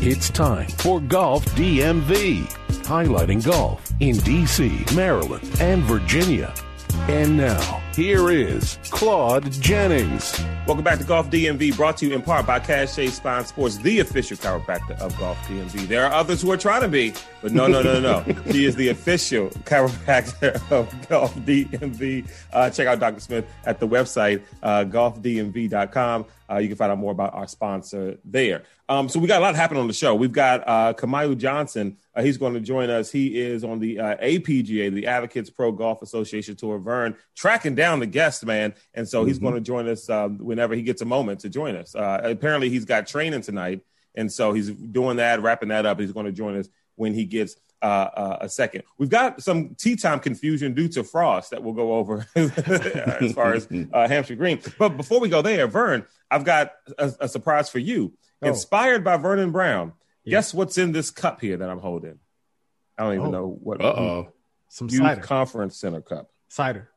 It's time for Golf DMV, highlighting golf in DC, Maryland, and Virginia. And now, here is Claude Jennings. Welcome back to Golf DMV, brought to you in part by Cache Spine Sports, the official chiropractor of Golf DMV. There are others who are trying to be, but no, no, no, no, no. she is the official chiropractor of Golf DMV. Uh, check out Dr. Smith at the website, uh, golfdmv.com. Uh, you can find out more about our sponsor there. Um, so we got a lot happening on the show. We've got uh, Kamaiu Johnson. Uh, he's going to join us. He is on the uh, APGA, the Advocates Pro Golf Association Tour. Vern tracking down the guest man, and so he's mm-hmm. going to join us um, whenever he gets a moment to join us. Uh, apparently, he's got training tonight, and so he's doing that, wrapping that up. He's going to join us when he gets uh, uh, a second. We've got some tea time confusion due to frost that we'll go over as far as uh, Hampshire Green. But before we go there, Vern, I've got a, a surprise for you. Oh. Inspired by Vernon Brown. Yeah. Guess what's in this cup here that I'm holding? I don't even oh. know what. Uh oh. Some Youth cider. Conference Center cup. Cider.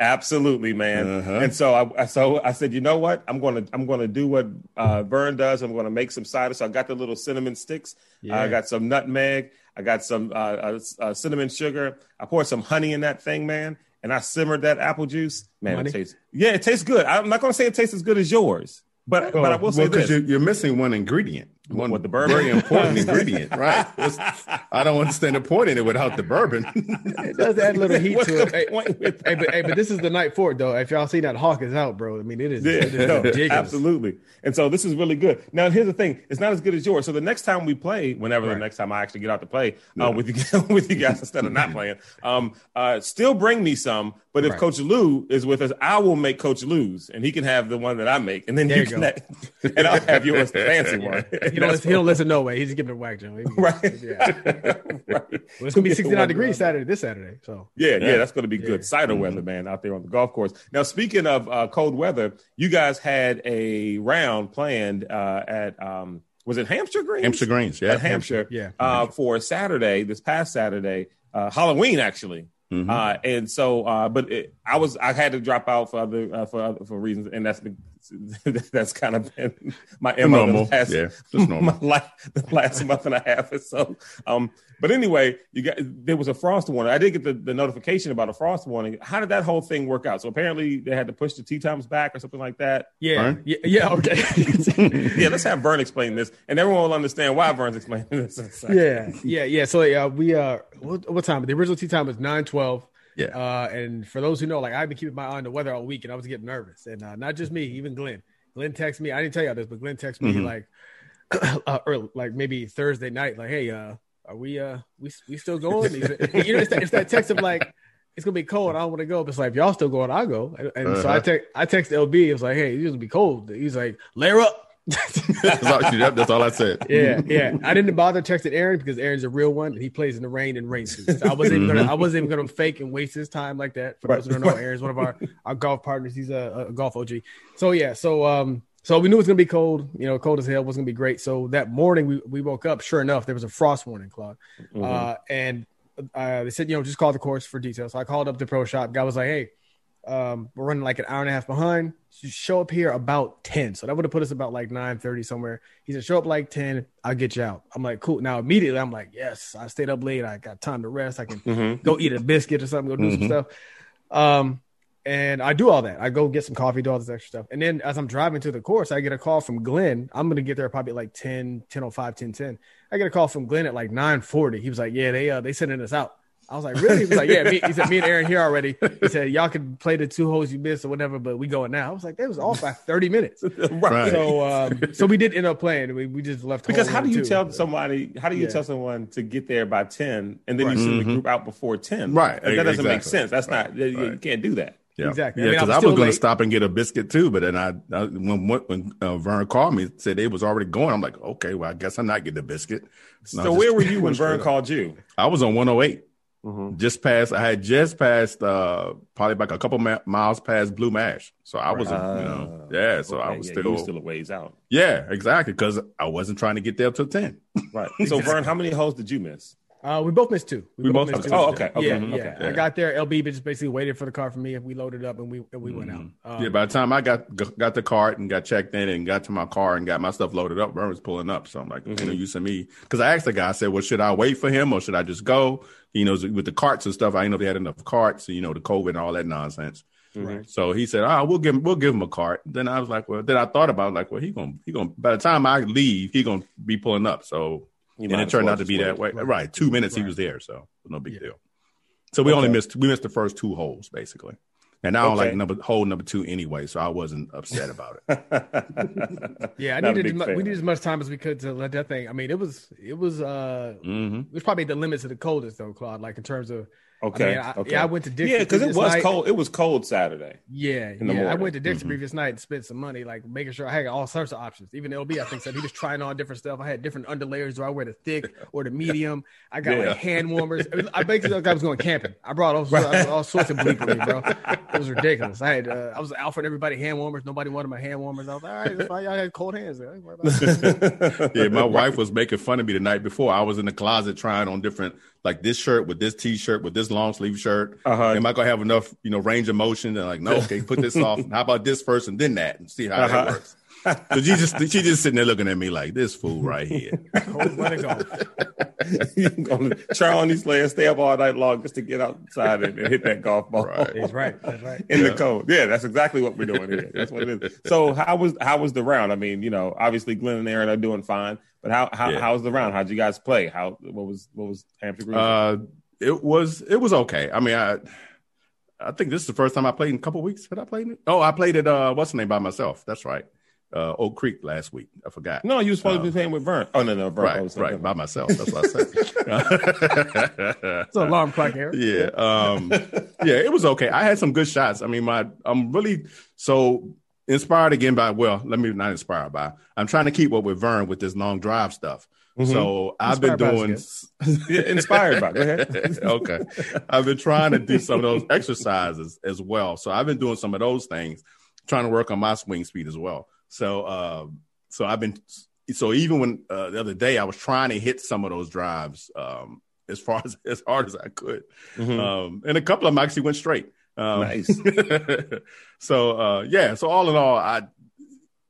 Absolutely, man. Uh-huh. And so I, so I said, you know what? I'm going to I'm to do what uh, Vern does. I'm going to make some cider. So I got the little cinnamon sticks. Yeah. I got some nutmeg. I got some uh, uh, uh, cinnamon sugar. I poured some honey in that thing, man, and I simmered that apple juice. Man, honey? it tastes. Yeah, it tastes good. I'm not going to say it tastes as good as yours, but but I will say well, because you're, you're, missing one ingredient. One with the bourbon, very important ingredient, right? I don't understand the point in it without the bourbon. it does add a little heat to it. Hey, but, hey, but this is the night for it, though. If y'all see that hawk is out, bro. I mean, it is, yeah, it is no, absolutely. And so this is really good. Now, here's the thing: it's not as good as yours. So the next time we play, whenever right. the next time I actually get out to play uh, with you with you guys instead of not playing, um, uh, still bring me some. But if right. Coach Lou is with us, I will make Coach Lose, and he can have the one that I make, and then there you, can, have, and I'll have yours, the fancy one. You know, he don't listen no way. He's just giving it a whack, Joe. Right. Yeah. right. Well, it's gonna be 69 degrees Saturday, this Saturday. So yeah, yeah, that's gonna be good. Cider mm-hmm. weather, man, out there on the golf course. Now, speaking of uh, cold weather, you guys had a round planned uh, at um, was it Hampshire Greens? Hampshire Greens, yeah, at Hampshire, yeah, uh, for Saturday, this past Saturday, uh, Halloween actually. Mm-hmm. Uh, and so, uh, but it, I was I had to drop out for other uh, for other, for reasons, and that's been that's kind of been my MO normal. The last, yeah, just normal. my life, the last month and a half or so. Um, but anyway, you got there was a frost warning. I did get the, the notification about a frost warning. How did that whole thing work out? So apparently they had to push the tea times back or something like that. Yeah, yeah, yeah, okay. yeah, let's have Vern explain this, and everyone will understand why Vern's explaining this. yeah, yeah, yeah. So yeah, we uh, what, what time? The original tea time was nine twelve. Yeah. Uh, and for those who know, like I've been keeping my eye on the weather all week, and I was getting nervous. And uh, not just me, even Glenn. Glenn texted me. I didn't tell y'all this, but Glenn texted me mm-hmm. like, uh, or like maybe Thursday night, like, "Hey, uh, are we uh we we still going?" you know, it's that, it's that text of like, "It's gonna be cold. I don't want to go." But it's like, if y'all still going, I'll go. And, and uh-huh. so I uh-huh. text I text LB. It was like, "Hey, it's gonna be cold." He's like, "Layer up." That's, all, that's, all, I said. Yeah, yeah. I didn't bother texting Aaron because Aaron's a real one and he plays in the rain and rain suits. So I wasn't even gonna I wasn't even gonna fake and waste his time like that. For those who don't know, Aaron's one of our, our golf partners. He's a, a golf OG. So yeah, so um so we knew it was gonna be cold, you know, cold as hell was gonna be great. So that morning we, we woke up, sure enough, there was a frost warning, Claude. Mm-hmm. Uh, and uh, they said, you know, just call the course for details. So I called up the pro shop. Guy was like, hey, um, we're running like an hour and a half behind. So show up here about 10. So that would have put us about like 9 30 somewhere. He said, show up like 10. I'll get you out. I'm like, cool. Now, immediately, I'm like, yes, I stayed up late. I got time to rest. I can mm-hmm. go eat a biscuit or something, go do mm-hmm. some stuff. Um, and I do all that. I go get some coffee, do all this extra stuff. And then as I'm driving to the course, I get a call from Glenn. I'm going to get there probably like 10, 10 05, 10 10. I get a call from Glenn at like 9 40. He was like, yeah, they, uh, they sending us out. I was like, really? He was like, yeah. Me, he said, me and Aaron here already. He said, y'all can play the two holes you missed or whatever, but we going now. I was like, that was off by 30 minutes. right. So, um, so we did end up playing. We, we just left. Because how do you tell somebody, how do you yeah. tell someone to get there by 10 and then right. you send mm-hmm. the group out before 10? Right. Like, that doesn't exactly. make sense. That's right. not, you, you can't do that. Yeah. Exactly. Yeah, because I, mean, I, was, was going to stop and get a biscuit too, but then I, I when when uh, Vern called me, said they was already going. I'm like, okay, well, I guess I'm not getting a biscuit. so where were you when Vern called you? I was on 108. Mm-hmm. Just past, I had just passed, uh, probably like a couple ma- miles past Blue Mash. So I was, uh, you know, yeah. So okay, I was yeah, still, still a ways out. Yeah, exactly. Because I wasn't trying to get there till ten. Right. So Vern, how many holes did you miss? Uh, we both missed two. We, both missed two. Oh, okay. okay. Yeah, okay. yeah. I got there. LB just basically waited for the car for me. If we loaded up and we and we went Mm-hmm. out. Um, yeah, by the time I got got the cart and got checked in and got to my car and got my stuff loaded up, Vern was pulling up. So I'm like, Mm-hmm. you know, use of me because I asked the guy, I said, well, should I wait for him or should I just go? You know, with the carts and stuff, I didn't know if they had enough carts, you know, the COVID and all that nonsense. Right. So he said, "Oh, we'll give him, we'll give him a cart." Then I was like, "Well," then I thought about it, like, "Well, he gonna he gonna by the time I leave, he gonna be pulling up." So You and it turned well out to be that way. Right, two minutes he was there, so no big Yeah. deal. So we only missed we missed the first two holes basically, and I don't Okay. like number hole number two anyway, so I wasn't upset about it. yeah, I Not needed big mu- we needed as much time as we could to let that thing. I mean, it was it was uh hmm it was probably the limits of the coldest though, Claude. Like in terms of Okay. I mean, I- okay. yeah, I went to Dick's Yeah, because it was night. cold. It was cold Saturday. Yeah, yeah. I went to Dick's Mm-hmm. previous night and spent some money, like making sure I had all sorts of options. Even LB, I think, said he was trying on different stuff. I had different underlayers. Do I wear the thick or the medium? I got Yeah. like hand warmers. I, I basically looked like I was going camping. I brought all, sorts- all sorts of bleep with me, bro. It was ridiculous. I had uh, I was offering everybody hand warmers. Nobody wanted my hand warmers. I was like, all right, that's fine. Y'all had cold hands. Don't worry about it. yeah, my wife was making fun of me the night before. I was in the closet trying on different, like this shirt with this t-shirt with this long sleeve shirt. Uh-huh. Am I gonna have enough, you know, range of motion? And like, no, okay, put this off. How about this first and then that, and see how Uh-huh. that works. So she just she just sitting there looking at me like this fool right here. Cold weather golf. You're gonna try on these layers, stay up all night long just to get outside and, and hit that golf ball. Right. That's right. That's right. in the cold. Yeah, that's exactly what we're doing here. That's what it is. So how was how was the round? I mean, you know, obviously Glenn and Aaron are doing fine, but how how Yeah. how was the round? How'd you guys play? How what was what was Hampshire Green? Uh, it was it was okay. I mean, I I think this is the first time I played in a couple weeks. Had I played it? Oh, I played it. Uh, what's the name by myself? That's right. Uh, Oak Creek last week. I forgot. no, you were supposed to be playing with Vern. Oh no, no, Vern. Right, was right, by myself. That's what I said. It's an alarm clock error. yeah, um, yeah, it was okay. I had some good shots. I mean, my I'm really so inspired again by well, let me not inspired by. I'm trying to keep up with Vern with this long drive stuff. So I've been Inspired by doing. inspired by. Go ahead. okay. I've been trying to do some of those exercises as well. So I've been doing some of those things, trying to work on my swing speed as well. So, uh, so I've been, so even when uh, the other day I was trying to hit some of those drives um, as far as as hard as I could, Mhm. um, and a couple of them actually went straight. Um, Nice. so uh, yeah, so all in all, I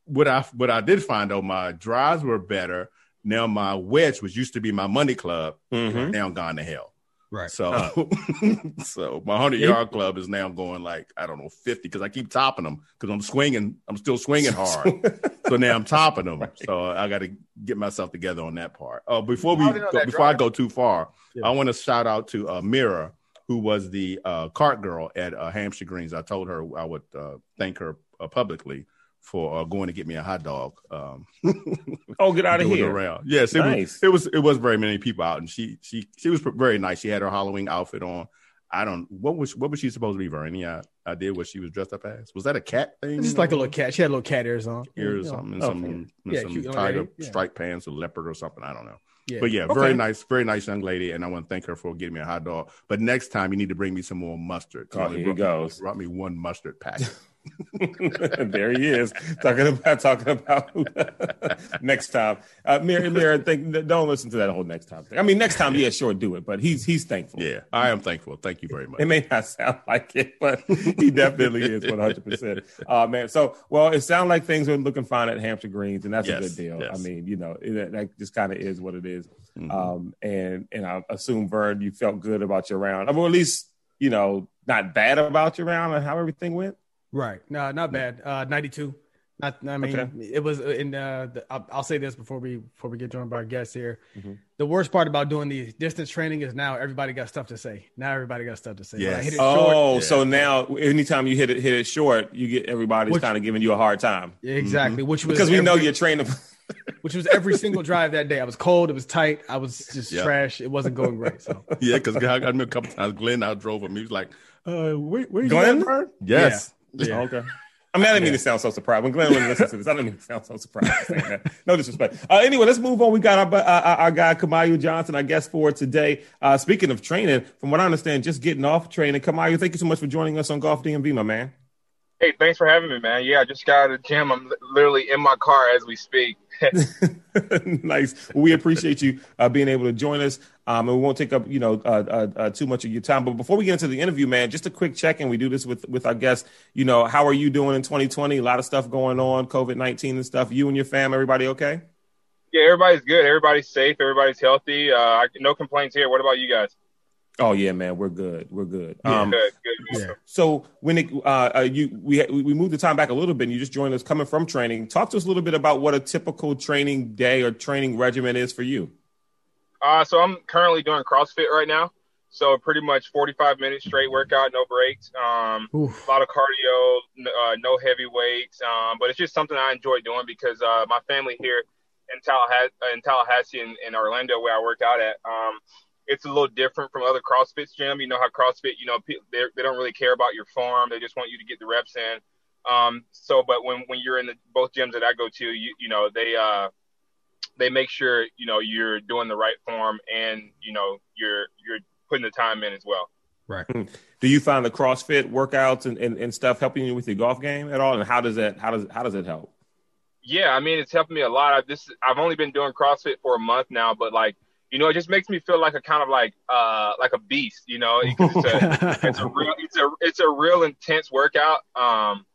what I what I did find though, my drives were better. Now my wedge, which used to be my money club, Mhm. now gone to hell. Right. So, so my hundred yard club is now going like I don't know fifty because I keep topping them because I'm swinging. I'm still swinging hard. so now I'm topping them. So I got to get myself together on that part. Oh, before we How did you know go, that before I go too far, Yeah. I want to shout out to uh, Mira, who was the uh, cart girl at uh, Hampshire Greens. I told her I would uh, thank her uh, publicly for uh, going to get me a hot dog. Um, Oh, get out of here. around. Yes, it Nice. was. It was. It was very many people out, and she she she was very nice. She had her Halloween outfit on. I don't. What was what was she supposed to be? Ver? Any idea what she was dressed up as? Was that a cat thing? Just like a little cat. She had little cat ears on. ear or something, and Oh, some, and Yeah, some tiger lady, yeah. striped pants or leopard or something. I don't know. Yeah. But yeah, Okay. very nice, very nice young lady, and I want to thank her for getting me a hot dog. But next time, you need to bring me some more mustard. Oh, here he goes. Brought me one mustard pack. there he is talking about talking about next time. Uh, Mary, Mary, think, don't listen to that whole next time thing. I mean, next time, yeah, sure, do it. But he's he's thankful. yeah, I am thankful. Thank you very much. It may not sound like it, but he definitely is 100%. Uh, man. So, well, it sounds like things are looking fine at Hampshire Greens, and that's a good deal. yes. I mean, you know, it, that just kind of is what it is. Mhm. Um, and, and I assume, Vern, you felt good about your round. I mean, at least, you know, not bad about your round and how everything went. Right. No, not bad. Uh, 92. Not, I mean, Okay. it was in, uh, the, I'll, I'll say this before we, before we get joined by our guests here. Mhm. The worst part about doing the distance training is now everybody got stuff to say. Now everybody got stuff to say. When Yes. hit it short, Oh, Yeah. so now anytime you hit it hit it short, you get everybody's Which- kind of giving you a hard time exactly. Which was because we know you're training. which was every single drive that day. I was cold. It was tight. I was just Yeah. trash. It wasn't going great. So yeah, because I got me a couple times. Glenn I drove him. He was like, "Uh, where, where you Glenn? at, Yes. Yeah. Okay. I mean, I didn't mean to sound so surprised. When Glenn wouldn't listen to this, I didn't mean to sound so surprised. that. No disrespect. Uh, anyway, let's move on. We got our, our, our guy, Kamaiu Johnson, our guest for today. Uh, speaking of training, from what I understand, just getting off training. Kamaiu, thank you so much for joining us on Golf DMV, my man. Hey, thanks for having me, man. Yeah, I just got out of the gym. I'm literally in my car as we speak. nice. Well, we appreciate you uh, being able to join us. Um, and we won't take up, you know, uh, uh, uh, too much of your time. But before we get into the interview, man, just a quick check in. We do this with with our guests. You know, how are you doing in 2020? A lot of stuff going on, COVID 19 and stuff. You and your fam, everybody okay? Yeah, everybody's good. Everybody's safe. Everybody's healthy. Uh, no complaints here. What about you guys? Oh yeah, man, we're good. We're good. Yeah, um, good, good. Yeah. So when it, uh, uh, you we we moved the time back a little bit, and you just joined us coming from training. Talk to us a little bit about what a typical training day or training regimen is for you. Uh, so I'm currently doing CrossFit right now. So pretty much 45 minutes straight workout, no breaks. Um, a lot of cardio, uh, no heavy weights. Um, but it's just something I enjoy doing because uh, my family here in Tallahassee, in Tallahassee and Orlando, where I work out at. Um, it's a little different from other CrossFit gym. You know how CrossFit, you know, they don't really care about your form. They just want you to get the reps in. Um, so, but when, when you're in the, both gyms that I go to, you, you know, they, uh, they make sure, you know, you're doing the right form and, you know, you're, you're putting the time in as well. Right. Hmm. Do you find the CrossFit workouts and, and, and stuff helping you with your golf game at all? And how does that, how does, how does it help? Yeah. I mean, it's helped me a lot. I, this, I've only been doing CrossFit for a month now, but like, you know, it just makes me feel like a kind of like uh like a beast, you know. It's a, it's a real it's a it's a real intense workout. Um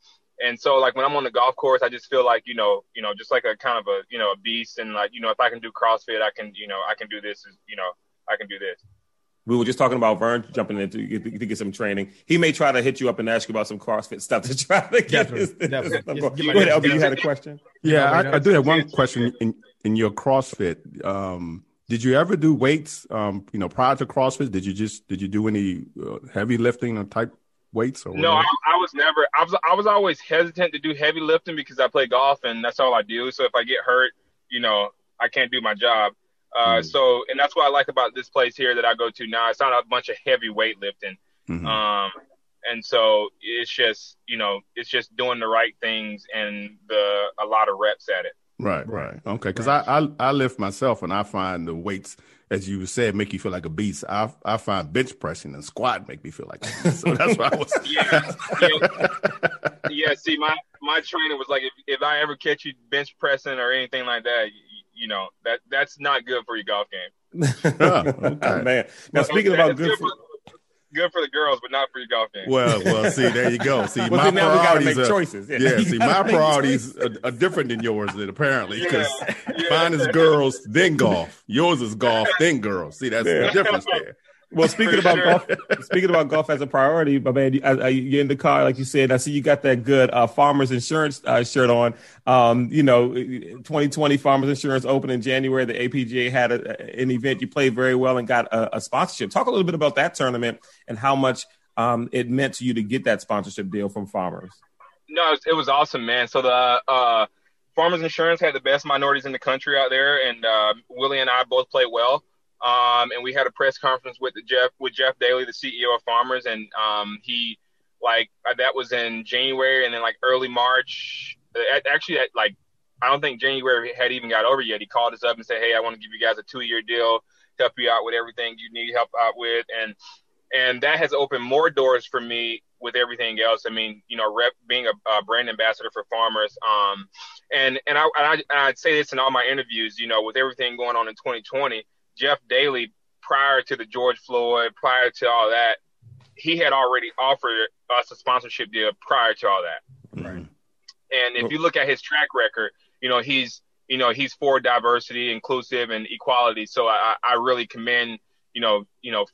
and so like when I'm on the golf course, I just feel like, you know, you know, just like a kind of a, you know, a beast and like, you know, if I can do CrossFit, I can, you know, I can do this, you know, I can do this. We were just talking about Vern jumping in to get, to get some training. He may try to hit you up and ask you about some CrossFit stuff to try to get definitely, definitely. Go ahead, LB, you had a question? Yeah, I, I do have one question in, in your CrossFit. Um, did you ever do weights? Um, you know, prior to CrossFit, did you just did you do any uh, heavy lifting or type weights? Or no, I, I, was never. I was I was always hesitant to do heavy lifting because I play golf and that's all I do. So if I get hurt, you know, I can't do my job. Uh, mm. So, and that's what I like about this place here that I go to now. It's not a bunch of heavy weightlifting. Mm-hmm. Um, and so it's just, you know, it's just doing the right things and the a lot of reps at it. Right, right. Okay. Because I, I, I lift myself and I find the weights, as you said, make you feel like a beast. I I find bench pressing and squat make me feel like a beast. So that's why I was. yeah, yeah. yeah. See, my my trainer was like, if, if I ever catch you bench pressing or anything like that, you, you know that that's not good for your golf game. oh, okay. Man. Now speaking about good, good for, good for the girls, but not for your golf game. Well, well, see, there you go. See, well, my see, priorities are, choices. Yeah, yeah see, my priorities are, are, different than yours. Then apparently, because yeah, yeah, mine is girls, then golf. Yours is golf, then girls. See, that's the difference there. Well, speaking about golf, speaking about golf as a priority, my man, you, are in the car, like you said. I see you got that good uh, Farmers Insurance uh, shirt on. Um, you know, 2020 Farmers Insurance Open in January. The APGA had a, an event. You played very well and got a, a, sponsorship. Talk a little bit about that tournament and how much um, it meant to you to get that sponsorship deal from Farmers. No, it was, it was awesome, man. So the uh, Farmers Insurance had the best minorities in the country out there, and uh, Willie and I both played well. Um, and we had a press conference with Jeff with Jeff Dailey, the CEO of Farmers, and um, he like uh, that was in January, and then like early March. Uh, actually, at, like I don't think January had even got over yet. He called us up and said, "Hey, I want to give you guys a two-year deal, help you out with everything you need help out with," and and that has opened more doors for me with everything else. I mean, you know, rep, being a, a brand ambassador for farmers, um, and and I, and I I'd say this in all my interviews. You know, with everything going on in 2020, Jeff Dailey, prior to the George Floyd, prior to all that, he had already offered us a sponsorship deal prior to all that. Right. And if you look at his track record, you know he's you know he's for diversity, inclusive, and equality. So I, I really commend you know you know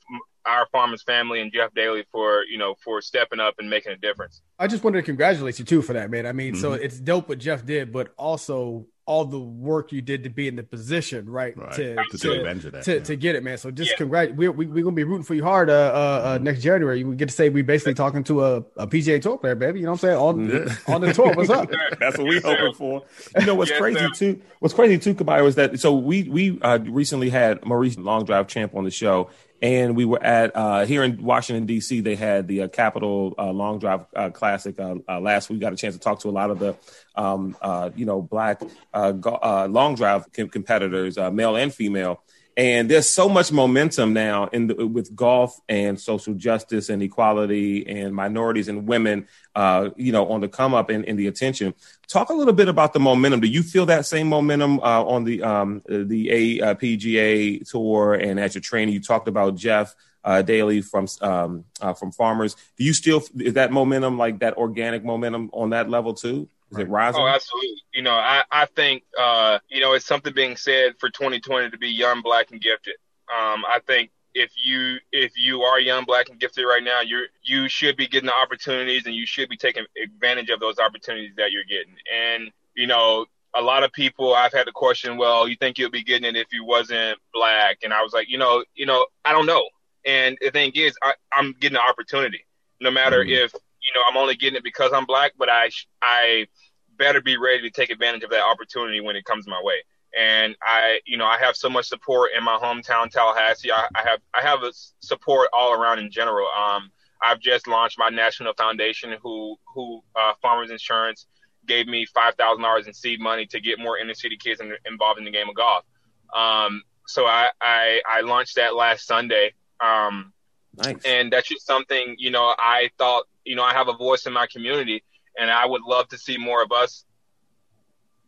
our farmers family and Jeff Dailey for you know for stepping up and making a difference. I just wanted to congratulate you too for that, man. I mean, mm-hmm. so it's dope what Jeff did, but also all the work you did to be in the position, right? right. To, to, to, that, to, yeah. to, get it, man. So just yeah. congrats. We're, we, we're going to be rooting for you hard uh, uh, uh, next January. We get to say we basically talking to a, a PGA Tour player, baby. You know what I'm saying? On, yeah. on the tour. What's up? That's what we're hoping for. You know what's yes, crazy sir. too? What's crazy too, Kamaiu, was that so we we uh, recently had Maurice Long Drive Champ on the show, and we were at uh, here in Washington D.C. They had the uh, Capital uh, Long Drive uh, Classic uh, uh, last week. Got a chance to talk to a lot of the um, you know black go- long drive com- competitors, male and female. And there's so much momentum now in the, with golf and social justice and equality and minorities and women, uh, you know, on the come up and in, the attention. Talk a little bit about the momentum. Do you feel that same momentum uh, on the um, the APGA tour and at you're training? You talked about Jeff uh, Dailey from um, uh, from Farmers. Do you still is that momentum like that organic momentum on that level too? Is it rising? Oh, absolutely. You know, I, I think, uh, you know, it's something being said for 2020 to be young, black, and gifted. Um, I think if you if you are young, black, and gifted right now, you're you should be getting the opportunities, and you should be taking advantage of those opportunities that you're getting. And you know, a lot of people I've had the question, well, you think you'll be getting it if you wasn't black? And I was like, you know, you know, I don't know. And the thing is, I, I'm getting an opportunity, no matter mm-hmm. if you know I'm only getting it because I'm black, but I I better be ready to take advantage of that opportunity when it comes my way. And I, you know, I have so much support in my hometown, Tallahassee. I, I have I have support all around in general. Um, I've just launched my national foundation, who who uh, Farmers Insurance gave me five thousand dollars in seed money to get more inner city kids in, involved in the game of golf. Um, so I, I I launched that last Sunday. Um, nice. And that's just something you know I thought you know I have a voice in my community and I would love to see more of us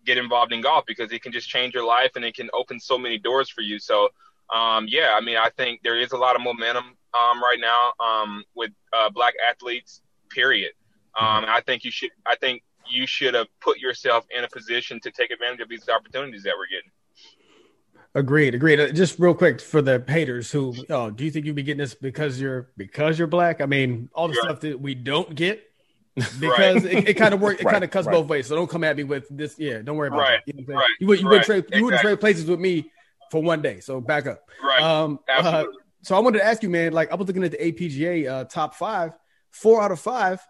get involved in golf because it can just change your life and it can open so many doors for you. So, um, yeah, I mean, I think there is a lot of momentum um, right now um, with uh, black athletes. Period. Um, I think you should. I think you should have put yourself in a position to take advantage of these opportunities that we're getting. Agreed, agreed. Uh, just real quick for the haters who, oh, do you think you'd be getting this because you're because you're black? I mean, all the stuff that we don't get because right. it, kind of works. It kind of cuts right. both ways. So don't come at me with this. Yeah, don't worry about right. it. You, know right. you, you would trade. You would trade places with me for one day. So back up. Right. Um, uh, Absolutely. Uh, so I wanted to ask you, man. Like I was looking at the APGA uh, top five. Four out of five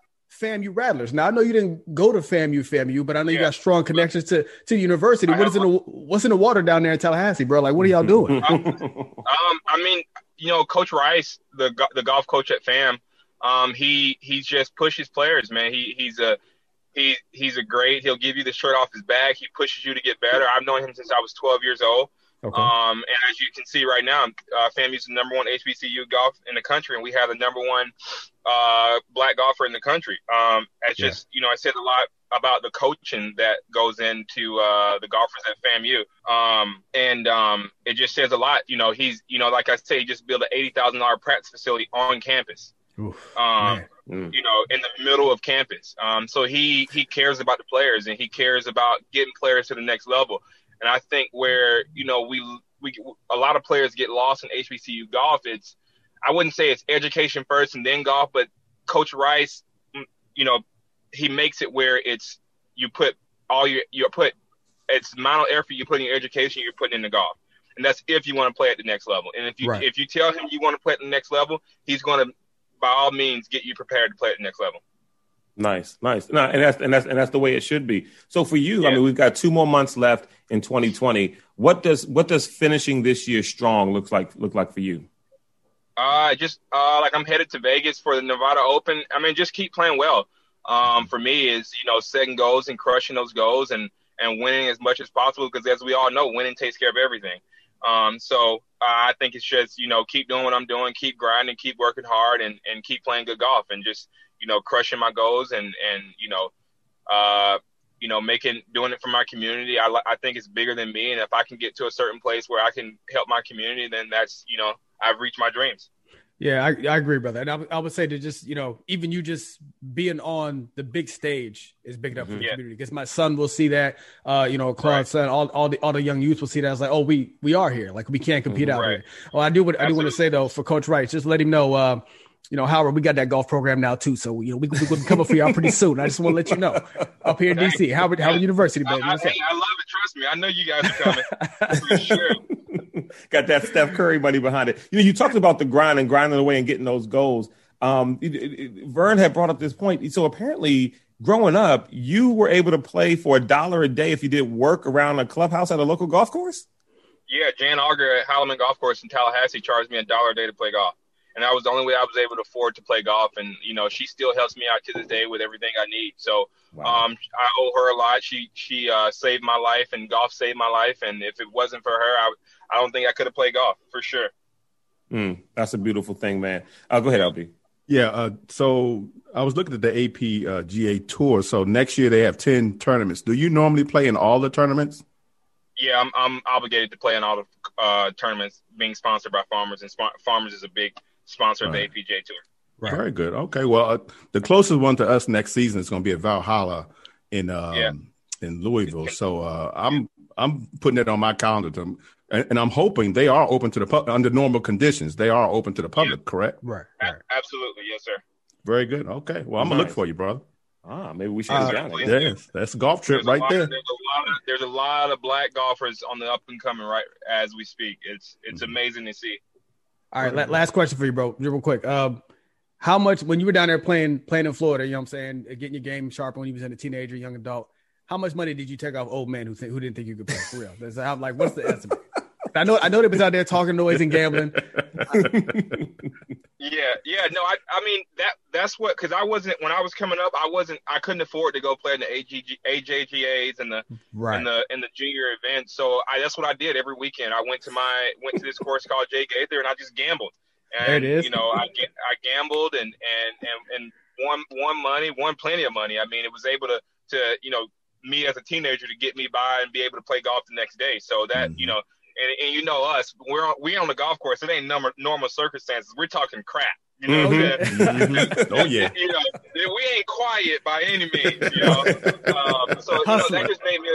FAMU Rattlers. Now I know you didn't go to FAMU, FAMU, but I know you got strong connections to to the university. What is in the what's in the water down there in Tallahassee, bro? Like, what are y'all doing? um, um, I mean, you know, Coach Rice, the the golf coach at FAM um, he he's just pushes players, man. He he's a he he's a great. He'll give you the shirt off his back. He pushes you to get better. I've known him since I was 12 years old. Okay. Um, and as you can see right now, uh, FAMU's the number one HBCU golf in the country, and we have the number one uh, black golfer in the country. Um, it's yeah. just, you know, I said a lot about the coaching that goes into uh, the golfers at FAMU, um, and um, it just says a lot. You know, he's, you know, like I say, he just built an eighty thousand dollar practice facility on campus. Oof, um, mm. you know, in the middle of campus. Um, so he he cares about the players and he cares about getting players to the next level. And I think where you know we we a lot of players get lost in HBCU golf. It's I wouldn't say it's education first and then golf, but Coach Rice, mm, you know, he makes it where it's you put all your you put it's amount of effort you put in your education, you're putting in the golf and that's if you want to play at the next level. And if you right. if you tell him you want to play at the next level, he's going to by all means get you prepared to play at the next level. Nice, nice. No, and that's and that's and that's the way it should be. So for you, yeah. I mean, we've got two more months left in 2020. What does what does finishing this year strong looks like look like for you? Uh, just uh, like I'm headed to Vegas for the Nevada Open. I mean, just keep playing well. Um, for me is you know setting goals and crushing those goals and and winning as much as possible because as we all know, winning takes care of everything. Um, so uh, I think it's just you know keep doing what I'm doing, keep grinding, keep working hard, and and keep playing good golf, and just you know crushing my goals, and and you know, uh, you know making doing it for my community. I I think it's bigger than me, and if I can get to a certain place where I can help my community, then that's you know I've reached my dreams. Yeah, I, I agree, brother. And I, I, would say to just, you know, even you just being on the big stage is big enough mm-hmm. for the yeah. community. Because my son will see that, uh, you know, Claude's right. son, all, all the all the young youth will see that. It's like, oh, we we are here. Like we can't compete mm-hmm. out right. here. Well, I do what I do want to say though for Coach Rice, just let him know. Uh, you know, Howard, we got that golf program now too. So, you know, we, we're going to come up for y'all pretty soon. I just want to let you know up here in DC, Howard, Howard University, baby. I, I, I, love it. Trust me. I know you guys are coming for sure. got that Steph Curry money behind it. You know, you talked about the grind and grinding away and getting those goals. Um, it, it, Vern had brought up this point. So apparently, growing up, you were able to play for a dollar a day if you did work around a clubhouse at a local golf course. Yeah, Jan Auger at Hilaman Golf Course in Tallahassee charged me a dollar a day to play golf. And that was the only way I was able to afford to play golf. And you know, she still helps me out to this day with everything I need. So wow. um, I owe her a lot. She she uh, saved my life, and golf saved my life. And if it wasn't for her, I I don't think I could have played golf for sure. Mm, that's a beautiful thing, man. Uh, go ahead, LB. Yeah. Uh, so I was looking at the AP uh, GA tour. So next year they have ten tournaments. Do you normally play in all the tournaments? Yeah, I'm I'm obligated to play in all the uh, tournaments being sponsored by Farmers, and Sp- Farmers is a big sponsor right. of the APJ tour. Right. Very good. Okay. Well, uh, the closest one to us next season is going to be at Valhalla in um, yeah. in Louisville. So uh, I'm I'm putting it on my calendar to, and, and, I'm hoping they are open to the public under normal conditions. They are open to the public, yeah. correct? Right. right. absolutely. Yes, sir. Very good. Okay. Well, I'm nice. gonna look for you, brother. Ah, maybe we should uh, down Yes, that's a golf trip there's right there. There's, a lot of, there's a lot of black golfers on the up and coming right as we speak. It's it's mm-hmm. amazing to see. All right, last question for you, bro. Real quick. Um, how much when you were down there playing playing in Florida, you know what I'm saying, getting your game sharp when you was in a teenager, young adult, how much money did you take off old man who think who didn't think you could play for real? That's how like what's the estimate? I know I know they was out there talking noise and gambling. yeah, yeah, no, I I mean that that's what because I wasn't when I was coming up, I wasn't I couldn't afford to go play in the AGG, AJGAs and the right. and the and the junior events. So I that's what I did every weekend. I went to my went to this course called Jake Gaither and I just gambled. And there it is. you know, I I gambled and and and and won won money, won plenty of money. I mean, it was able to to you know me as a teenager to get me by and be able to play golf the next day. So that mm-hmm. you know and, and you know us, we're on, we on the golf course. It ain't number, normal circumstances. We're talking crap. You know, mm-hmm. mm-hmm. oh yeah. You know, we ain't quiet by any means. You know, um, so you know, that just made me.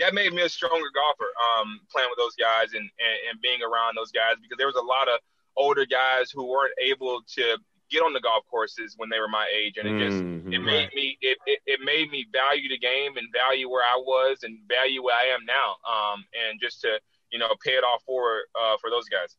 That made me a stronger golfer. Um, playing with those guys and, and and being around those guys because there was a lot of older guys who weren't able to get on the golf courses when they were my age, and it just mm-hmm. it made me it, it, it made me value the game and value where I was and value where I am now. Um, and just to you know, pay it off forward uh, for those guys.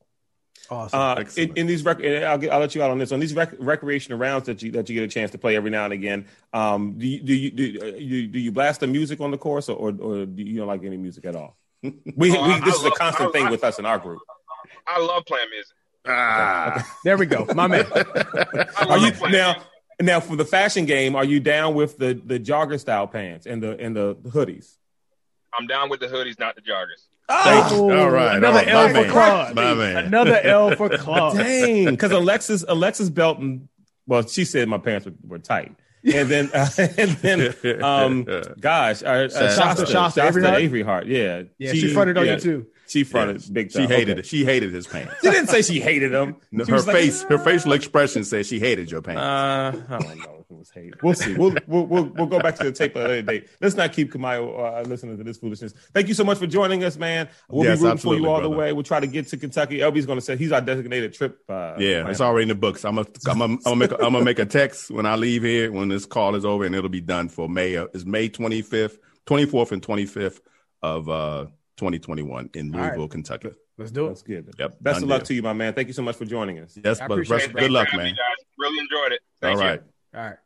Awesome. Uh, in, in, these, rec- I'll, get, I'll let you out on this. On these rec- recreational rounds that you that you get a chance to play every now and again, um, do you do you do, you, do you blast the music on the course, or, or, or do you don't like any music at all? We, oh, we this I is love, a constant I, thing with us in our group. I love playing music. Ah, there we go, my man. are you now? Music. Now for the fashion game, are you down with the the jogger style pants and the and the hoodies? I'm down with the hoodies, not the joggers. Oh, all right. Another L for Claude. Another L for Claude. Dang. Because Alexis, Alexis Belton, well, she said my parents were, were tight. And then, uh, and then, um, gosh, uh, uh, Shasta, Shasta, Shasta, Avery Hart? Avery Hart. Yeah. Yeah. She, she fronted on yeah. you too. She fronted yeah. big time. She hated okay. it. She hated his pants. she didn't say she hated him. No, her face, like, her facial expression said she hated your pants. Uh, I don't know if it was hate. We'll see. We'll, we'll, we'll, we'll go back to the tape another day. Let's not keep Kamaiu uh, listening to this foolishness. Thank you so much for joining us, man. We'll yes, be rooting for you all brother. the way. We'll try to get to Kentucky. LB's going to say he's our designated trip. Uh, yeah, plan. it's already in the books. I'm gonna, I'm gonna, I'm gonna make, a, I'm gonna make a text when I leave here when this call is over, and it'll be done for May. Uh, it's May 25th, 24th, and 25th of. uh 2021 in Louisville, right. Kentucky. Let's do it. That's good. Yep. Best of luck to you, my man. Thank you so much for joining us. Yes, but rest, good luck, man. Really enjoyed it. Thank All right. You. All right.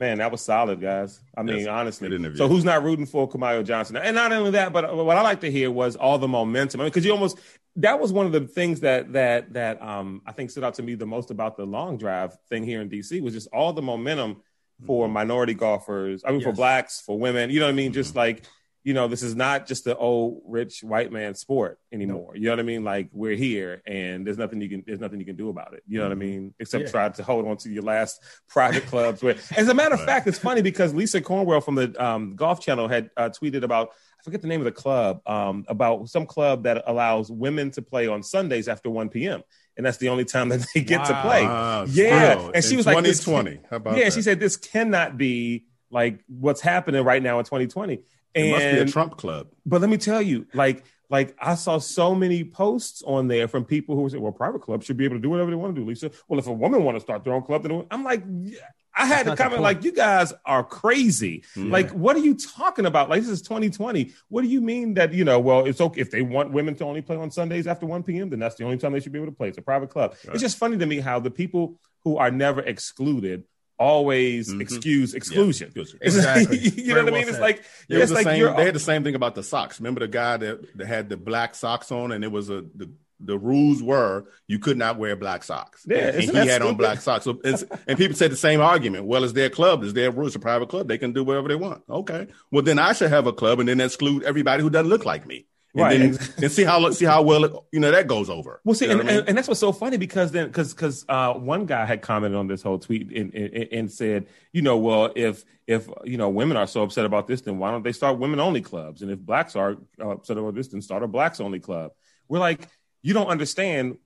Man, that was solid, guys. I mean, yes, honestly. So, who's not rooting for Kamaiu Johnson? And not only that, but what I like to hear was all the momentum. I mean, because you almost that was one of the things that that that um, I think stood out to me the most about the long drive thing here in DC was just all the momentum for mm-hmm. minority golfers. I mean, yes. for blacks, for women. You know what I mean? Mm-hmm. Just like you know, this is not just the old rich white man sport anymore. You know what I mean? Like we're here and there's nothing you can there's nothing you can do about it. You know what I mm-hmm. mean? Except yeah. try to hold on to your last private clubs. Where, as a matter of fact, it's funny because Lisa Cornwell from the um, Golf Channel had uh, tweeted about I forget the name of the club um, about some club that allows women to play on Sundays after 1 p.m. And that's the only time that they get wow. to play. Yeah, and she was like, "2020." How about yeah? That? She said this cannot be like what's happening right now in 2020. And, it must be a Trump club. But let me tell you, like, like I saw so many posts on there from people who were saying, "Well, private clubs should be able to do whatever they want to do." Lisa, well, if a woman want to start their own club, then I'm like, I had to comment like, "You guys are crazy! Yeah. Like, what are you talking about? Like, this is 2020. What do you mean that you know? Well, it's okay if they want women to only play on Sundays after 1 p.m. Then that's the only time they should be able to play. It's a private club. Right. It's just funny to me how the people who are never excluded always mm-hmm. excuse exclusion. Yeah. Exactly. you know what I mean? It's like it it's like same, they had the same thing about the socks. Remember the guy that, that had the black socks on, and it was a the, the rules were you could not wear black socks. Yeah, and he had on black socks. So it's, and people said the same argument. Well, it's their club, it's their rules, it's a private club. They can do whatever they want. Okay. Well, then I should have a club and then exclude everybody who doesn't look like me. And Right. then and see how see how well it, you know that goes over. Well, see, You know and, I mean? and, that's what's so funny because then, because because uh, one guy had commented on this whole tweet and, and, and said, you know, well, if if you know women are so upset about this, then why don't they start women only clubs? And if blacks are uh, upset about this, then start a blacks only club. We're like, you don't understand.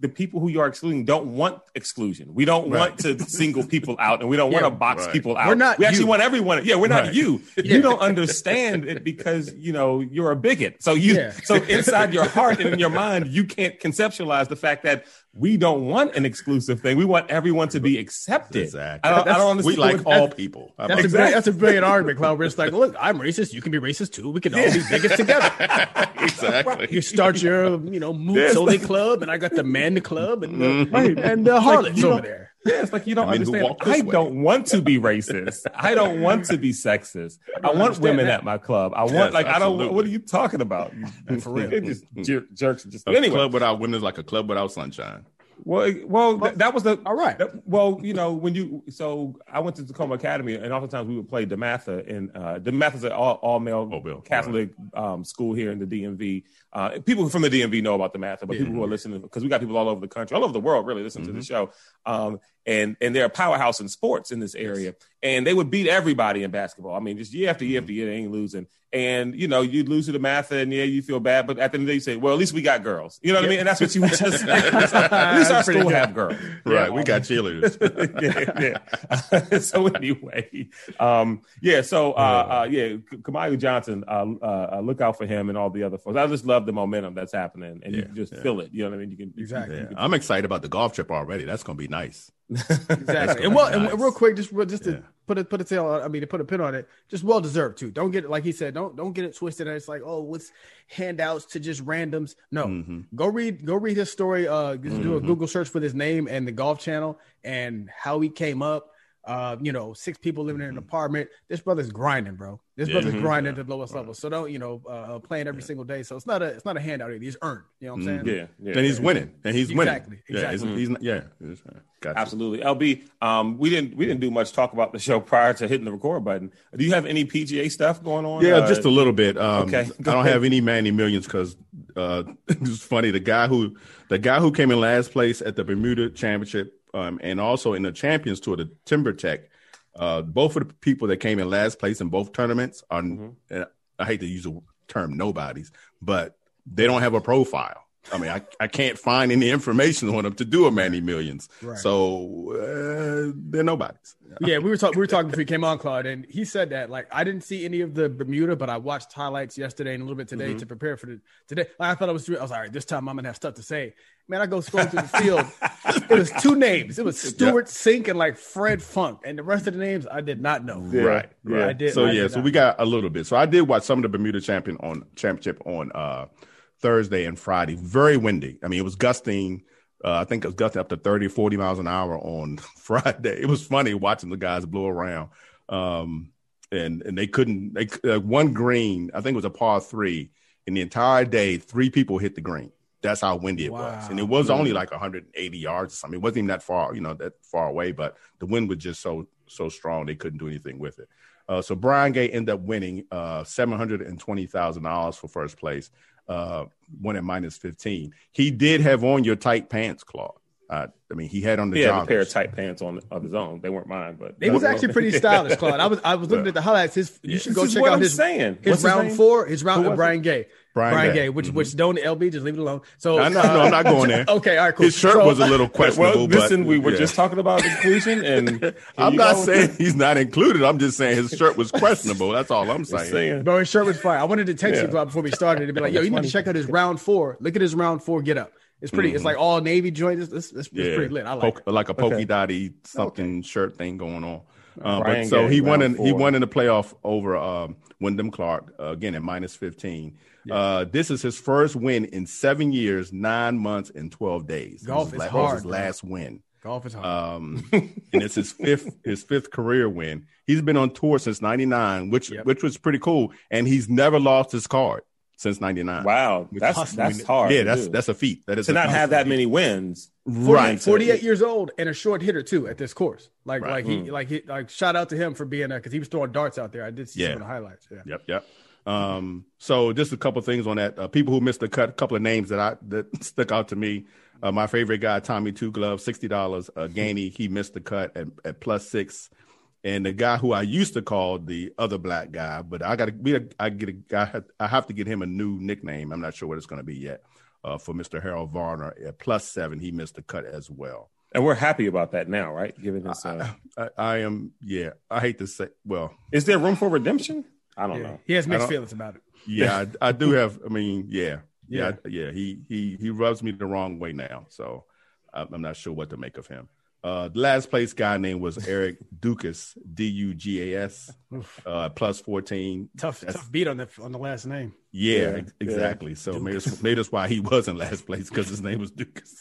The people who you are excluding don't want exclusion. We don't want to single people out, and we don't want to box right. people out. We're not We actually you. want everyone. Yeah, we're not Right. you. You don't understand it because you know you're a bigot. So you Yeah. so inside your heart and in your mind, you can't conceptualize the fact that we don't want an exclusive thing. We want everyone to be accepted. Exactly. I don't, I don't we like what- all people. How That's about a brilliant, that's a brilliant argument, Claude. Where it's like, look, I'm racist. You can be racist too. We can all be bigots together. exactly. You start your, you know, Moot Yes. Soleil club, and I got the Men Club, and the, mm-hmm. Right. and the Harlots you over don't- there. Yeah, it's like you don't I understand. I way? don't want to be racist. I don't want to be sexist. I, want women that. at my club. I want Yes, like I don't. What are you talking about? For real. It just mm. jer- jerks. Just A anyway. club without women is like a club without sunshine. Well, well, th- that was the All right. that- well, you know, when you so I went to Takoma Academy, and oftentimes we would play Dematha, and uh, Dematha is an all, all male Oh, Bill. Catholic um, school here in the DMV. Uh, people from the DMV know about Dematha, but people who are listening because we got people all over the country, all over the world, really listen to the show. Um, and and they're a powerhouse in sports in this area, and they would beat everybody in basketball. I mean, just year after year after year, they ain't losing. And you know, you'd lose to DeMatha, and yeah, you feel bad. But at the end of the day, you say, "Well, at least we got girls." You know what I mean? And that's what you would just. say. at least our school good. have girls, Right. Yeah. We got cheerleaders. yeah, yeah. so anyway, um, yeah. So uh, uh, yeah, Kamaiu Johnson, uh, uh, uh, look out for him and all the other folks. I just love the momentum that's happening, and you can just yeah. feel it. You know what I mean? You can Exactly. you can- I'm excited about the golf trip already. That's gonna be nice. Exactly. And well, and real quick, just just to Yeah. put a put a tail on, I mean, to put a pin on it, just well deserved too. Don't get it like he said. Don't don't get it twisted. And it's like, oh, what's handouts to just randoms? No, Mm-hmm. go read go read his story. Uh, just do a Google search for his name and the Golf Channel and how he came up. Uh, you know, six people living in an apartment. This brother's grinding, bro. This Mm-hmm. Yeah. brother's grinding to the lowest level. So don't you know, uh, playing every single day. So it's not a it's not a handout either. He's earned. You know what I'm saying? yeah, yeah. And he's winning. And he's Exactly, winning. Yeah, exactly. he's, he's yeah. Gotcha. Absolutely, LB. Um, we didn't we didn't do much talk about the show prior to hitting the record button. Do you have any PGA stuff going on? Yeah, Uh, just a little bit. Um, okay, I don't have any Manny Millions because uh, it's funny. The guy who the guy who came in last place at the Bermuda Championship um, and also in the Champions Tour, the TimberTech. Uh, both of the people that came in last place in both tournaments are, mm-hmm. I hate to use the term nobodies, but they don't have a profile. I mean, I, I can't find any information on them to do a Manny Millions. Right. So uh, they're nobodies. yeah, we were talking. We were talking before he came on, Claude, and he said that like I didn't see any of the Bermuda, but I watched highlights yesterday and a little bit today Mm-hmm. to prepare for the today. Like, I thought I was. I was all right. This time I'm gonna have stuff to say. Man, I go scrolling through the field. It was two names. It was Stewart Cink and like Fred Funk, and the rest of the names I did not know. Yeah, right yeah. right I did- so I yeah did so not. we got a little bit so i did watch some of the bermuda champion on championship on uh thursday and friday. Very windy. I mean it was gusting uh, i think it was gusting up to 30 40 miles an hour on friday. It was funny watching the guys blow around. Um and and they couldn't they uh, one green i think it was a par three in the entire day three people hit the green. That's how windy it was. And it was only like 180 yards or something. It wasn't even that far you know that far away but the wind was just so so strong they couldn't do anything with it. Uh, so Brian Gay ended up winning uh, seven hundred and twenty thousand dollars for first place. Uh, won at minus fifteen. He did have on your tight pants, Claude. Uh, I mean, he had on the He had a pair of tight pants on of his own. They weren't mine, but It was actually pretty stylish, Claude. I was I was looking at the highlights. His you should go This check out I'm his saying. his What's round name? four. His round Who uh, Brian Gay. Brian Brian, Gay. Gay, which which don't LB just leave it alone. So I know, uh, no, I'm not going there. Okay, all right, cool. His shirt So- was a little questionable. Well, listen, but, we were yeah. just talking about inclusion, and I'm not saying he's not included. I'm just saying his shirt was questionable. That's all I'm saying. saying. Bro, his shirt was fire. I wanted to text you Yeah. Claude, before we started and be like, yo, you need to check out his round four. Look at his round four get up. It's pretty. It's like all navy joint. It's, it's, it's Mm-hmm. Yeah, pretty lit. I like Poke- it. like a polky Okay. dotty something shirt thing going on. Uh, but so he won in he won in the playoff over um, Wyndham Clark uh, again at minus fifteen. Uh, this is his first win in seven years, nine months, and twelve days. Golf is was hard, His last win, Golf is hard. um, and it's his fifth his fifth career win. He's been on tour since '99, which Yep. which was pretty cool, and he's never lost his card. Since '99. Wow, Which that's that's hard. Yeah, to that's do. that's a feat. That is to a not have that many wins. 40 right. 48 years old and a short hitter too at this course. Like Right. like he like he like shout out to him for being there because he was throwing darts out there. I did see Yeah. some of the highlights. Yeah. Yep, yep. Um, so just a couple things on that. Uh, people who missed the cut, a couple of names that I that stuck out to me. Uh, my favorite guy, Tommy Two Gloves, sixty dollars. Uh, Gainey, he missed the cut at, at plus six. And the guy who I used to call the other black guy, but I got to be, a, I get a guy, I have to get him a new nickname. I'm not sure what it's going to be yet. Uh, for Mr. Harold Varner at plus seven, he missed the cut as well. And we're happy about that now, right? Given this, uh, I, I am, yeah. I hate to say, well, is there room for redemption? I don't Yeah. know. He has mixed feelings about it. yeah, I, I do have. I mean, yeah, Yeah. yeah, yeah. He he he rubs me the wrong way now, so I'm I'm not sure what to make of him. Uh, the last place guy name was Eric Dugas, D U G A S, uh, plus fourteen. Tough That's- tough beat on the on the last name. Yeah, Yeah, ex- exactly. So Dugas. maybe that's, maybe that's why he was in last place because his name was Dugas.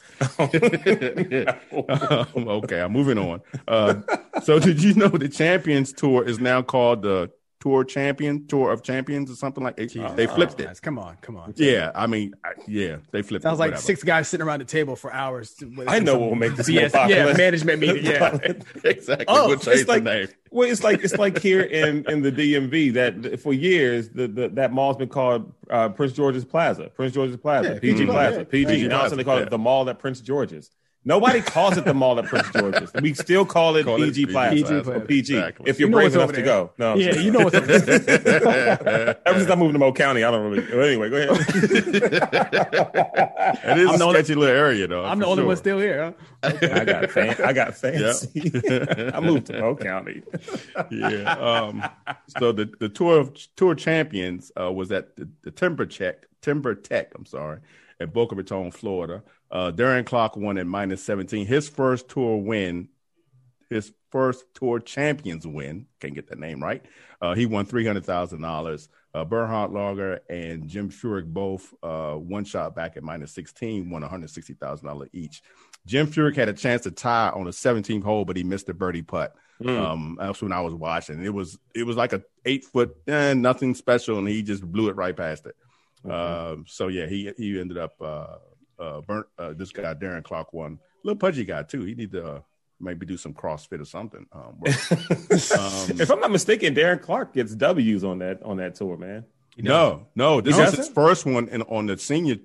um, okay, I'm moving on. Uh, so did you know the Champions Tour is now called the Tour Champion Tour of Champions or something like? They, they flipped it. Guys, come on, come on. Yeah, I mean, I, yeah, they flipped. It. Sounds it, like whatever. six guys sitting around the table for hours. to- I know what will make this BS popular. Yeah, management meeting. Yeah. exactly. Oh, we'll it's like the name. well, it's like it's like here in in the DMV that for years the, the that mall's been called uh, Prince George's Plaza, Prince George's Plaza, Yeah, PG PG Plaza, yeah. PG. PG Now they call Plaza, it the mall at Prince George's. Nobody calls it the mall at Prince George's. We still call it Call it PG PG Plaza or PG. Exactly. If you're You know brave enough to go. No, I'm Yeah, sorry. you know what's up. Ever since I moved to Mo County, I don't really. Anyway, go ahead. It is I'm a the only- sketchy little area, though. I'm the only sure. one still here. Huh? I got fan, I got fancy. Yeah. I moved to Mo County. yeah. Um, so the, the tour of tour champions uh, was at the, the Timber Check, TimberTech. I'm sorry, at Boca Raton, Florida. Uh, Darren Clarke won at minus 17. His first tour win, his first tour champions win. Can't get that name right. Uh, he won three hundred thousand dollars. Uh, Bernhard Langer and Jim Furyk both uh, one shot back at minus 16, won $160,000 each. Jim Furyk had a chance to tie on the 17th hole, but he missed a birdie putt. Um, that's when I was watching. It was it was like a eight foot, eh, nothing special, and he just blew it right past it. Um, so yeah, he he ended up uh, uh, burnt. Uh, this guy Darren Clarke won. Little pudgy guy too. He need to uh, maybe do some CrossFit or something. Um, work. um, If I'm not mistaken, Darren Clarke gets W's on that on that tour, man. no, no, this is his first one in, on the senior.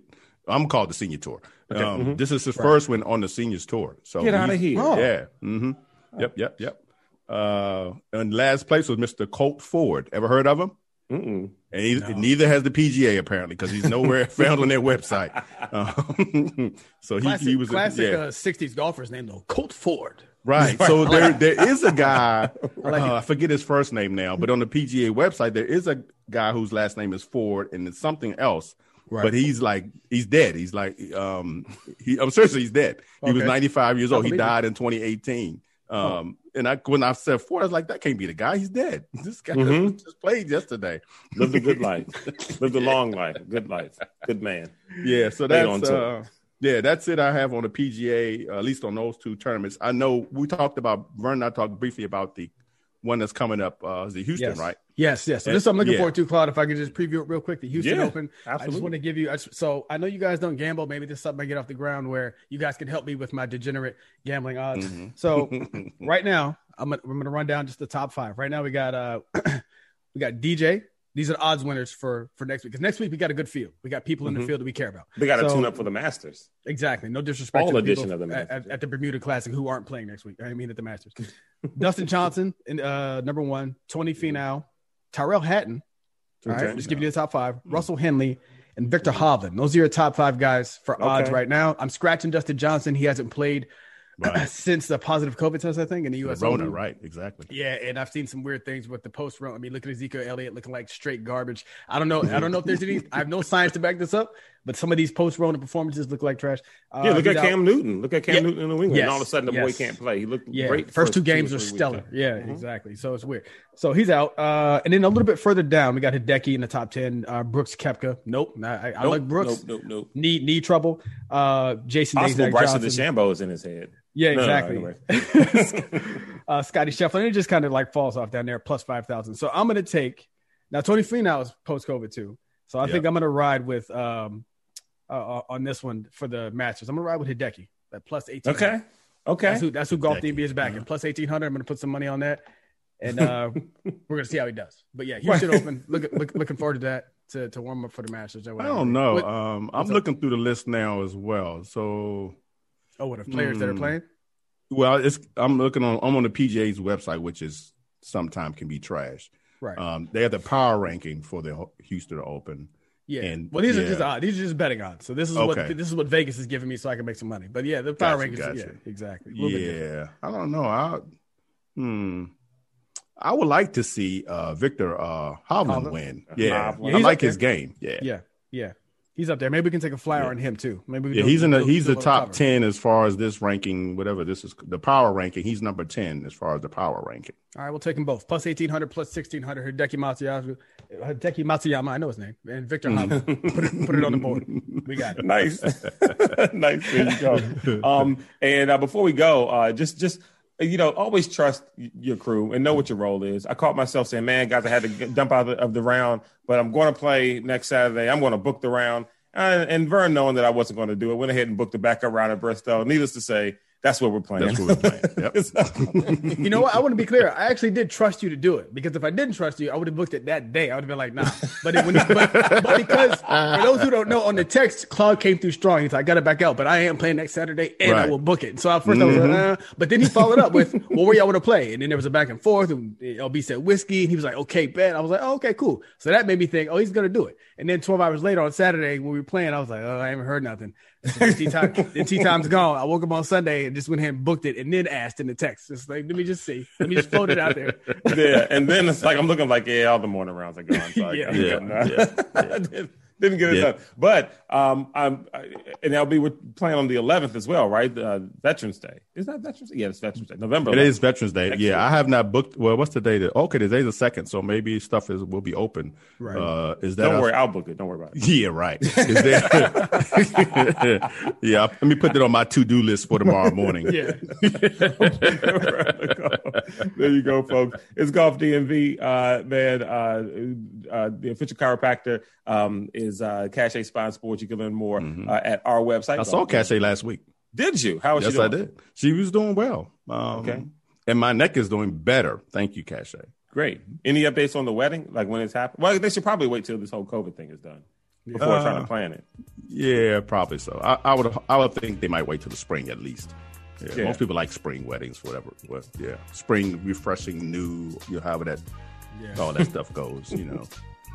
I'm called the senior tour. Um, This is his first one on the seniors tour. So Mm-hmm. Get outta he's- here. Oh. Yeah. hmm Yep. Yep. Yep. Uh, and last place was Mr. Colt Ford. Ever heard of him? Mm-mm. And he, neither has the PGA apparently because he's nowhere found on their website. Um, so he, Classic, he was a- classic yeah. uh, 60s golfer's name, though. Colt Ford. Right. So there there is a guy, uh, I forget his first name now, but on the PGA website there is a guy whose last name is Ford and it's something else. Right. But he's like he's dead. He's like um he I'm seriously he's dead. He was 95 years old. He believe it. died in 2018. Um and I when I said four, I was like, that can't be the guy. He's dead. This guy Mhm. just played yesterday. Lived a good life. Lived a long life. Good life. Good man. Yeah, so that's uh, yeah, that's it. I have on the PGA, uh, at least on those two tournaments. I know we talked about Vernon. I talked briefly about the one that's coming up. Uh, is it Houston, Yes. right? Yes, yes. So this is I'm looking yeah. forward to, Claude. If I could just preview it real quick, the Houston Yeah, Open. I absolutely. just want to give you. I just, so I know you guys don't gamble. Maybe this is something I get off the ground where you guys can help me with my degenerate gambling odds. Mm-hmm. So right now, I'm gonna, I'm gonna run down just the top five. Right now, we got uh, we got DJ. These are the odds winners for for next week. Because next week we got a good field. We got people in the field that we care about. They got to So- tune up for the Masters. Exactly. No disrespect Fall to edition of the at, Masters. at, at the Bermuda Classic who aren't playing next week. I mean at the Masters. Dustin Johnson, in, uh, number one. Tony Finau, Tyrell Hatton. All right, Okay. just give you the top five. Hmm. Russell Henley and Viktor Hovland. Those are your top five guys for odds right now. I'm scratching Dustin Johnson. He hasn't played Right. since the positive COVID test, I think, in the U.S. Rona, right? Exactly. Yeah, and I've seen some weird things with the post run. I mean, look at Ezekiel Elliott looking like straight garbage. I don't know. I don't know if there's any. I have no science to back this up, but some of these post Rona performances look like trash. Uh, Yeah, look at out- Cam Newton. Look at Cam Yeah. Newton in New England. Yes. And all of a sudden, the boy can't play. He looked Yeah, great. the first two games weeks. stellar. Yeah, Mhm. exactly. So it's weird. So he's out. Uh, and then a little bit further down, we got Hideki in the top ten. Uh, Brooks Koepka. Nope. I, I, I like Brooks. Nope, nope, nope. Knee knee trouble. Uh, Jason Possible Dazak Bryson Johnson. DeChambeau is in his head. Yeah, No, no, exactly. uh, Scottie Scheffler. It just kind of like falls off down there, plus 5,000. So I'm going to take now Tony Finau is post COVID too. So I Yeah. think I'm gonna ride with um uh, uh, on this one for the Masters. I'm gonna ride with Hideki at plus eighteen. Okay. Okay. That's who that's who Golf DMV is backing. Plus eighteen hundred. I'm gonna put some money on that, and uh we're gonna see how he does. But yeah, Houston Open. Look, look looking forward to that to, to warm up for the Masters. or I don't know. What- um, I'm what's up? looking through the list now as well. So, oh, what of players that are Hmm. playing? well, it's I'm looking on. I'm on the PGA's website, which is sometimes can be trash. Right. Um, they have the power ranking for the Houston Open. Yeah. and- well, these are just odds. These are just betting odds. So this is Okay. what this is what Vegas is giving me, so I can make some money. But yeah, the power Gotcha, rankings. gotcha. Yeah, exactly. A little bit different. Yeah, I don't know. I hmm. I would like to see uh, Viktor uh, Hovland win. Yeah. Yeah, I like his game. Yeah, Yeah, yeah. He's up there. Maybe we can take a flyer Yeah. on him too. Maybe we Yeah, he's in the he's the top cover. ten as far as this ranking, whatever this is the power ranking. He's number ten as far as the power ranking. All right, we'll take them both. Plus eighteen hundred, plus sixteen hundred. Hideki Matsuyama, Hideki Matsuyama. I know his name, and Viktor Hovland. put it put it on the board. We got it. nice, nice. There you go. Um, and uh, before we go, uh, just just you know, always trust your crew and know what your role is. I caught myself saying, "Man, guys, I had to dump out of the, of the round, but I'm going to play next Saturday. I'm going to book the round." And, and Vern, knowing that I wasn't going to do it, went ahead and booked the backup round at Bristol. Needless to say, that's what we're playing. That's what we're playing. Yep. You know what? I want to be clear. I actually did trust you to do it because if I didn't trust you, I would have booked it that day. I would have been like, nah. But, it, when you, but, but because for those who don't know, on the text, Claude came through strong. He's like, I got to back out, but I am playing next Saturday and I will book it. So at first I was like, uh, but then he followed up with, well, where y'all want to play? And then there was a back and forth. And LB said whiskey, and he was like, okay, bet. I was like, oh, okay, cool. So that made me think, oh, he's gonna do it. And then 12 hours later on Saturday when we were playing, I was like, oh, I haven't heard nothing. The tee time, the tee time's gone. I woke up on Sunday and just went ahead and booked it, and then asked in the text. Just like, let me just see. Let me just float it out there. yeah, and then it's like I'm looking like, yeah, all the morning rounds are gone. So I- Yeah. I'm Yeah, getting, uh, didn't, get it Yeah. done. But um, I'm I, and LB we're playing on the 11th as well, right? Uh, Veterans Day. Is that Veterans Day? Yeah, it's Veterans Day. November. It 11th. is Veterans Day. Next yeah, week. I have not booked. Well, what's the date? Okay, today's the second, so maybe stuff is will be open. Right. Uh, is that Don't worry, I'll book it. Don't worry about it. Yeah, right. Is there, yeah, let me put that on my to do list for tomorrow morning. Yeah. there you go, folks. It's Golf DMV, uh, man. Uh, uh, the official chiropractor um, is uh, Cashae Spine Sports. You can learn more uh, at our website. Mm-hmm. I saw Golf Cashae last week. Did you? How was Yes, she I did. She was doing well. Um, Okay. And my neck is doing better. Thank you, Cashae. Great. Any updates on the wedding? Like when it's happening? Well, they should probably wait till this whole COVID thing is done before Uh, trying to plan it. Yeah, probably so. I, I would. I would think they might wait till the spring at least. Yeah, Yeah. Most people like spring weddings, whatever. Well, yeah, spring, refreshing, new. You know, however that all that stuff goes. You know.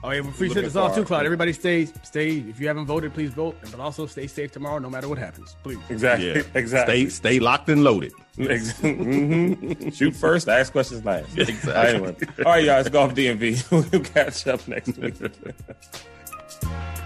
Oh yeah, we appreciate this all too, forward. Claude. Everybody stay stay. If you haven't voted, please vote. But also stay safe tomorrow, no matter what happens. Please. Exactly. Yeah. Exactly. Stay stay locked and loaded. Ex- mhm. Shoot first, ask questions last. Exactly. Anyway. All right, guys, Golf DMV. We'll catch up next week.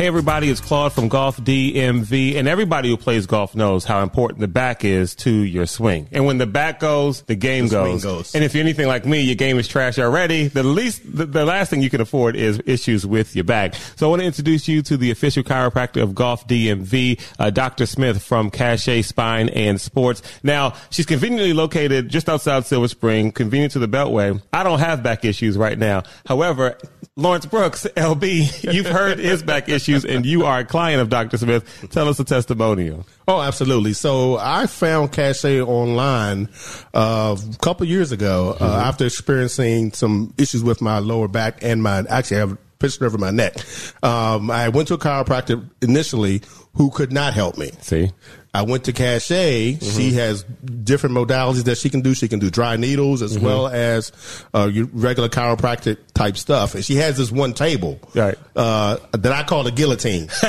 Hey everybody, it's Claude from Golf DMV, and everybody who plays golf knows how important the back is to your swing. And when the back goes, the game The goes. goes. And if you're anything like me, your game is trash already. The least, the, the last thing you can afford is issues with your back. So I want to introduce you to the official chiropractor of Golf DMV, uh, Dr. Smith from Cashae Spine and Sports. Now she's conveniently located just outside Silver Spring, convenient to the Beltway. I don't have back issues right now. However, Lawrence Brooks, LB, you've heard his back issues and you are a client of Dr. Smith. Tell us a testimonial. Oh, absolutely. So I found Cashae online uh, a couple years ago uh, after experiencing some issues with my lower back and my actually I have a picture over my neck. Um, I went to a chiropractor initially who could not help me. See? I went to Cashae. She has different modalities that she can do. She can do dry needles as well as uh, regular chiropractic type stuff. And she has this one table Right. uh, that I call a guillotine.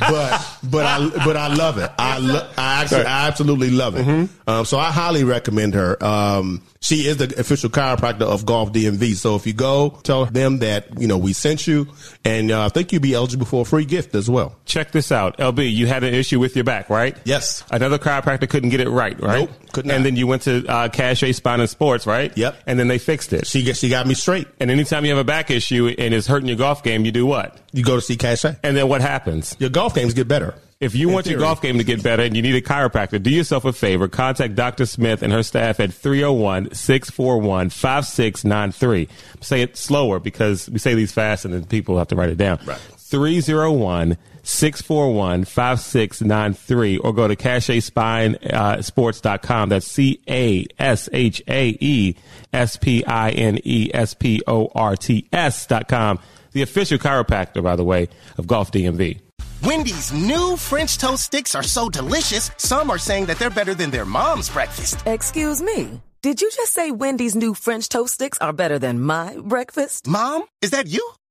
but but I but I love it. I lo- I actually I absolutely love it. Um, so I highly recommend her. Um, she is the official chiropractor of Golf DMV. So if you go, tell them that you know we sent you, and uh, I think you'll be eligible for a free gift as well. Check this out. LB, you had an issue with your back, right? Yes. Another chiropractor couldn't get it right, right? Nope, could not. And then you went to uh, Cashae Spine and Sports, right? Yep. And then they fixed it. She she got me straight. And anytime you have a back issue and it's hurting your golf game, you do what? You go to see Cashae. And then what happens? Your golf games get better. If you In want your golf game to get better and you need a chiropractor, do yourself a favor. Contact Dr. Smith and her staff at 301 641 5693. Say it slower because we say these fast and then people have to write it down. Right. 301 641 5693 or go to CashaeSpineSports.com. Uh, That's C A S H A E S P I N E S P O R T S.com. The official chiropractor, by the way, of Golf DMV. Wendy's new French toast sticks are so delicious, some are saying that they're better than their mom's breakfast. Excuse me. Did you just say Wendy's new French toast sticks are better than my breakfast? Mom, is that you?